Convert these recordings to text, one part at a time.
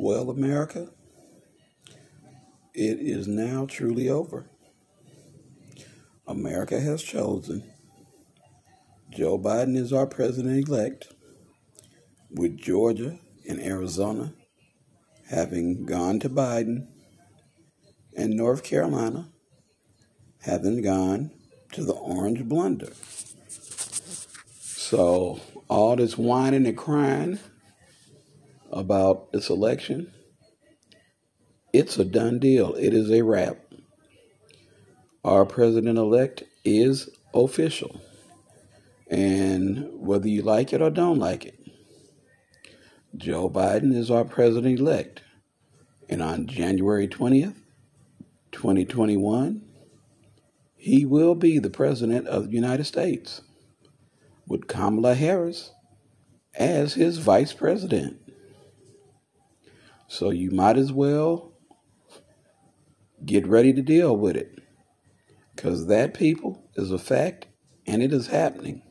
Well, America, it is now truly over. America has chosen. Joe Biden is our president elect, with Georgia and Arizona having gone to Biden, and North Carolina having gone to the orange blunder. So, all this whining and crying about this election, it's a done deal. It is a wrap. Our president elect is official. And whether you like it or don't like it, Joe Biden is our president elect. And on January 20th, 2021, he will be the president of the United States with Kamala Harris as his vice president. So you might as well get ready to deal with it. Because that, people, is a fact and it is happening.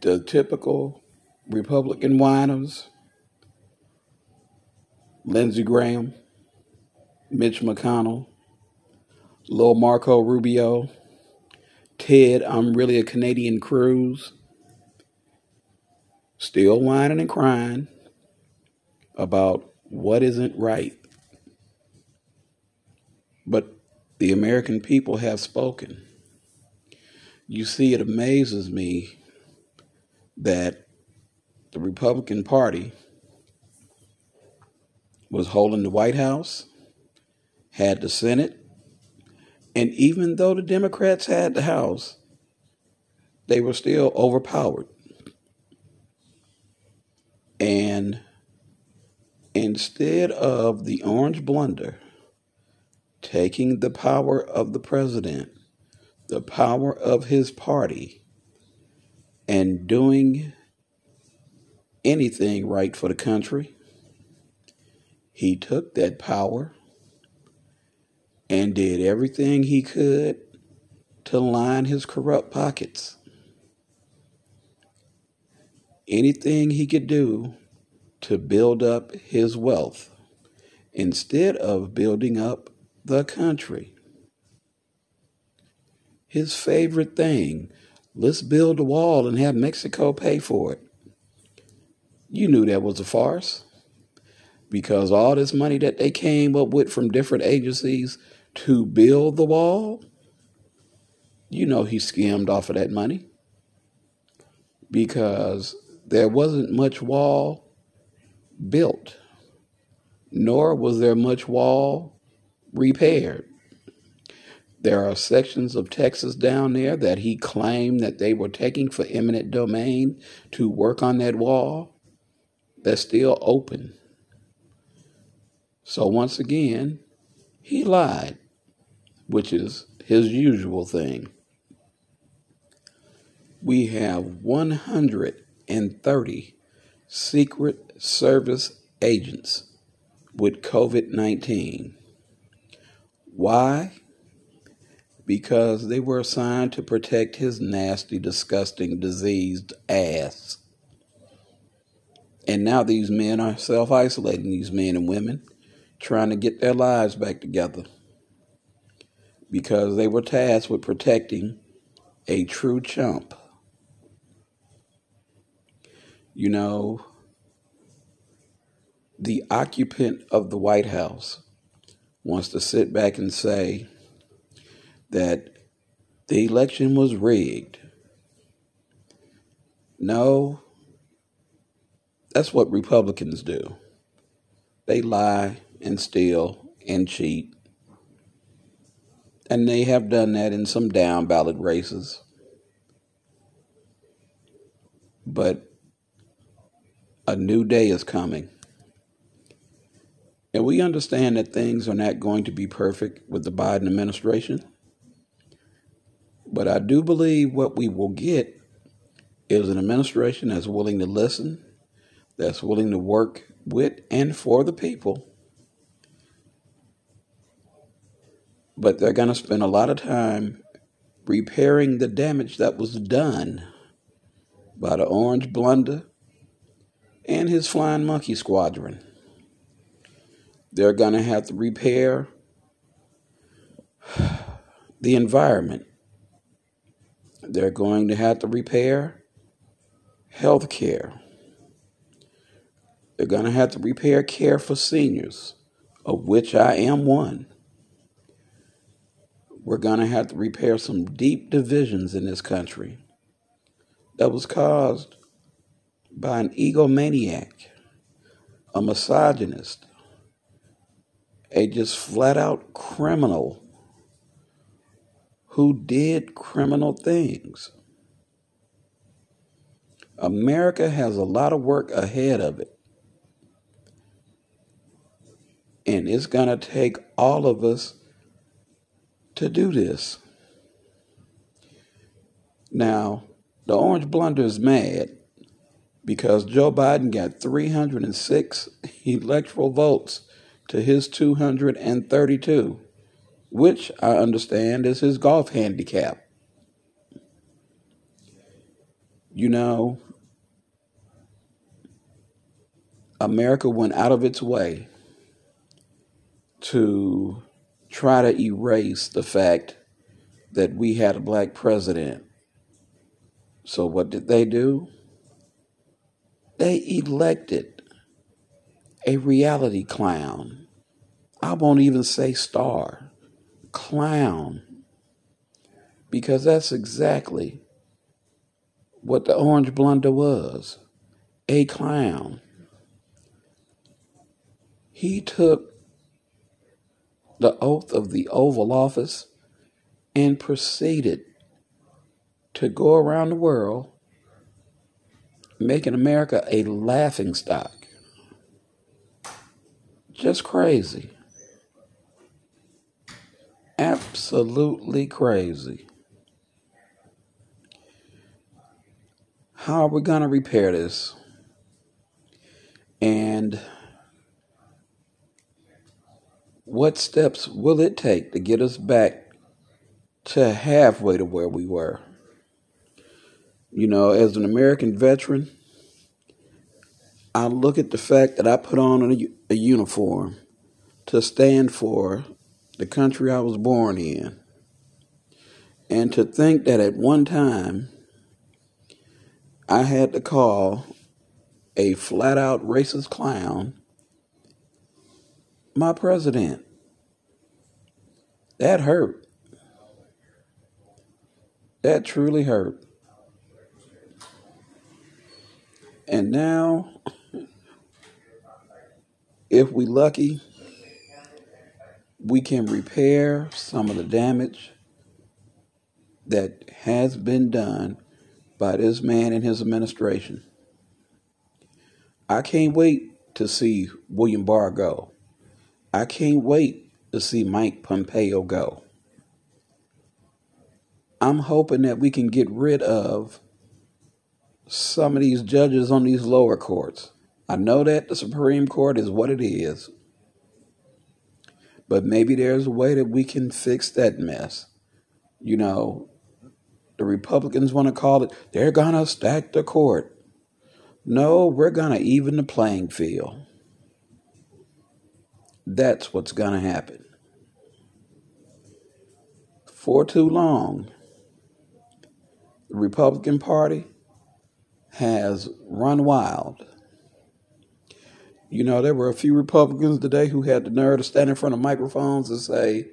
The typical Republican whiners, Lindsey Graham, Mitch McConnell, Lil Marco Rubio, Ted, I'm really a Canadian Cruz, still whining and crying about what isn't right. But the American people have spoken. You see, it amazes me that the Republican Party was holding the White House, had the Senate, and even though the Democrats had the House, they were still overpowered. And instead of the orange blunder taking the power of the president, the power of his party, and doing anything right for the country, he took that power and did everything he could to line his corrupt pockets. Anything he could do to build up his wealth instead of building up the country. His favorite thing let's build a wall and have Mexico pay for it. You knew that was a farce because all this money that they came up with from different agencies to build the wall, you know he skimmed off of that money because there wasn't much wall built, nor was there much wall repaired. There are sections of Texas down there that he claimed that they were taking for eminent domain to work on that wall that's still open. So once again, he lied, which is his usual thing. We have 130 Secret Service agents with COVID 19. Why? Because they were assigned to protect his nasty, disgusting, diseased ass. And now these men are self isolating, these men and women, trying to get their lives back together. Because they were tasked with protecting a true chump. You know, the occupant of the White House wants to sit back and say that the election was rigged. No, that's what Republicans do. They lie and steal and cheat. And they have done that in some down ballot races. But a new day is coming. And we understand that things are not going to be perfect with the Biden administration. But I do believe what we will get is an administration that's willing to listen, that's willing to work with and for the people. But they're going to spend a lot of time repairing the damage that was done by the orange blunder and his Flying Monkey Squadron. They're going to have to repair the environment. They're going to have to repair health care. They're going to have to repair care for seniors, of which I am one. We're going to have to repair some deep divisions in this country that was caused by an egomaniac, a misogynist, a just flat out criminal who did criminal things. America has a lot of work ahead of it. And it's going to take all of us to do this. Now, the Orange Blunder is mad because Joe Biden got 306 electoral votes to his 232, which I understand is his golf handicap. You know, America went out of its way to try to erase the fact that we had a black president. So, what did they do? They elected a reality clown. I won't even say star, clown. Because that's exactly what the orange blunder was a clown. He took the oath of the Oval Office and proceeded to go around the world making America a laughing stock. Just crazy. Absolutely crazy. How are we going to repair this? And what steps will it take to get us back to halfway to where we were? You know, as an American veteran, I look at the fact that I put on a, a uniform to stand for the country I was born in. And to think that at one time I had to call a flat out racist clown my president. That hurt. That truly hurt. And now, if we lucky, we can repair some of the damage that has been done by this man and his administration. I can't wait to see William Barr go. I can't wait to see Mike Pompeo go. I'm hoping that we can get rid of some of these judges on these lower courts. I know that the Supreme Court is what it is, but maybe there's a way that we can fix that mess. You know, the Republicans want to call it, they're going to stack the court. No, we're going to even the playing field. That's what's going to happen. For too long, the Republican Party has run wild. You know, there were a few Republicans today who had the nerve to stand in front of microphones and say,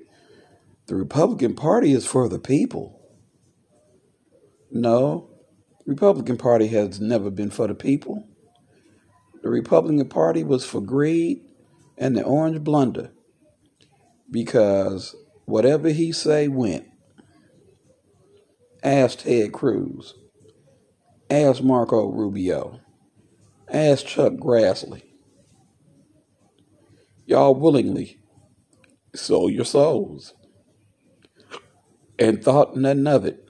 the Republican Party is for the people. No, the Republican Party has never been for the people. The Republican Party was for greed and the orange blunder because whatever he say went. Ask Ted Cruz. Ask Marco Rubio. Ask Chuck Grassley. Y'all willingly sold your souls and thought nothing of it.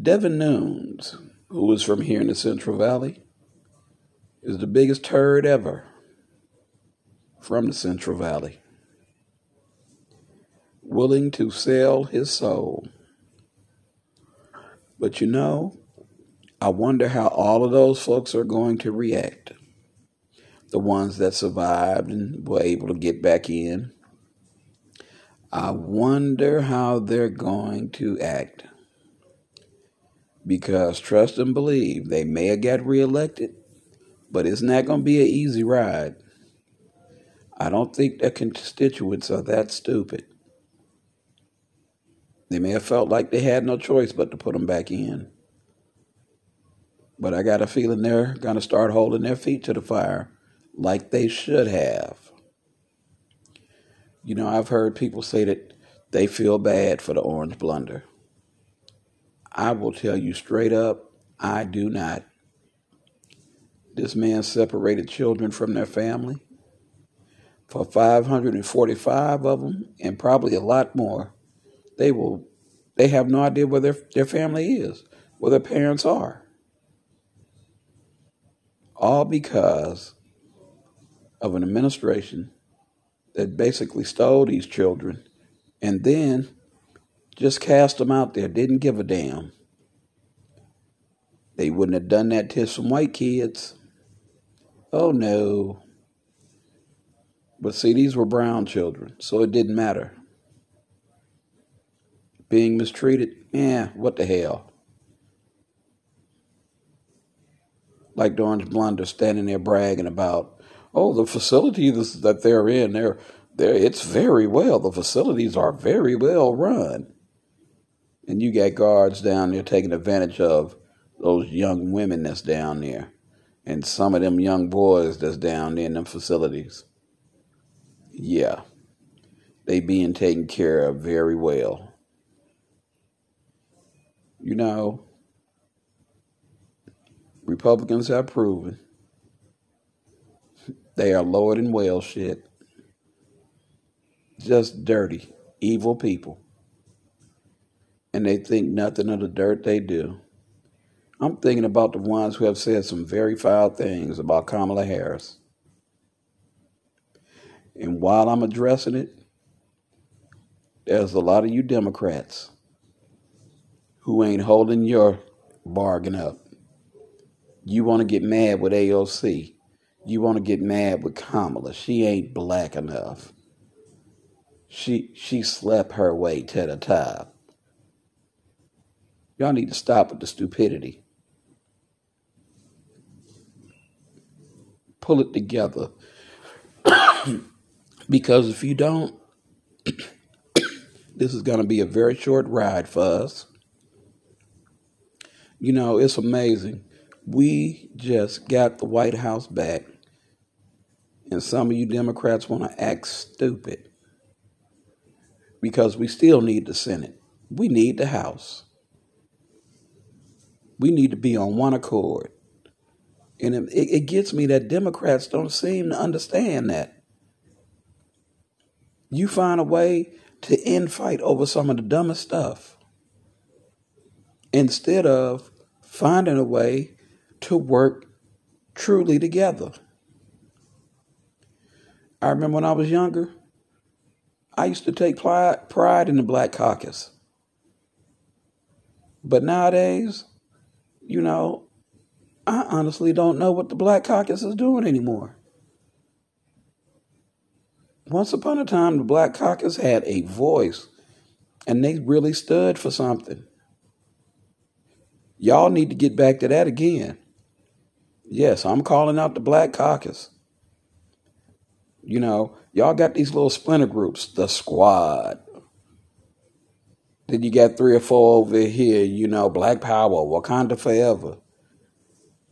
Devin Nunes, who is from here in the Central Valley, is the biggest turd ever from the Central Valley, willing to sell his soul. But you know, I wonder how all of those folks are going to react. The ones that survived and were able to get back in. I wonder how they're going to act. Because trust and believe, they may have got reelected, but it's not going to be an easy ride. I don't think their constituents are that stupid. They may have felt like they had no choice but to put them back in. But I got a feeling they're going to start holding their feet to the fire like they should have. You know, I've heard people say that they feel bad for the orange blunder. I will tell you straight up, I do not. This man separated children from their family. For 545 of them, and probably a lot more, they will they have no idea where their, their family is, where their parents are. All because of an administration that basically stole these children and then just cast them out there, didn't give a damn. They wouldn't have done that to some white kids. Oh no. But see, these were brown children, so it didn't matter. Being mistreated, yeah, what the hell? Like the Orange Blunder standing there bragging about, oh, the facilities that they're in, they're, they're, it's very well. The facilities are very well run. And you got guards down there taking advantage of those young women that's down there and some of them young boys that's down there in them facilities. Yeah, they being taken care of very well. You know, Republicans have proven they are lower than whale shit. Just dirty, evil people. And they think nothing of the dirt they do. I'm thinking about the ones who have said some very foul things about Kamala Harris. And while I'm addressing it, there's a lot of you Democrats who ain't holding your bargain up. You want to get mad with AOC. You want to get mad with Kamala. She ain't black enough. She she slept her way to the top. Y'all need to stop with the stupidity. Pull it together. because if you don't, this is going to be a very short ride for us. You know, it's amazing. We just got the White House back, and some of you Democrats want to act stupid because we still need the Senate. We need the House. We need to be on one accord. And it, it gets me that Democrats don't seem to understand that. You find a way to infight over some of the dumbest stuff instead of finding a way to work truly together. I remember when I was younger, I used to take pride in the Black Caucus. But nowadays, you know, I honestly don't know what the Black Caucus is doing anymore. Once upon a time, the Black Caucus had a voice and they really stood for something. Y'all need to get back to that again. Yes, I'm calling out the Black Caucus. You know, y'all got these little splinter groups, the squad. Then you got three or four over here, you know, Black Power, Wakanda Forever.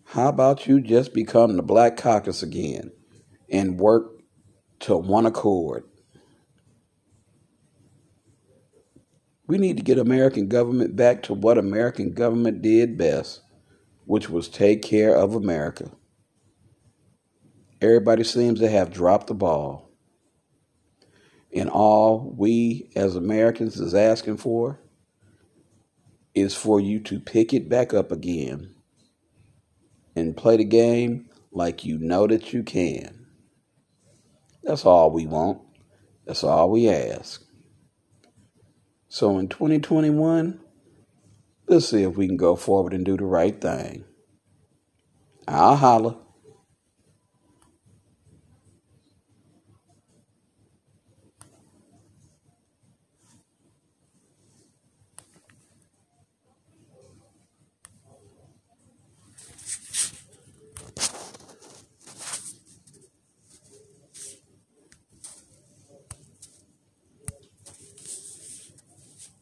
How about you just become the Black Caucus again and work to one accord? We need to get American government back to what American government did best, which was take care of America. Everybody seems to have dropped the ball. And all we as Americans is asking for is for you to pick it back up again and play the game like you know that you can. That's all we want. That's all we ask. So in 2021, Let's see if we can go forward and do the right thing. I'll holler.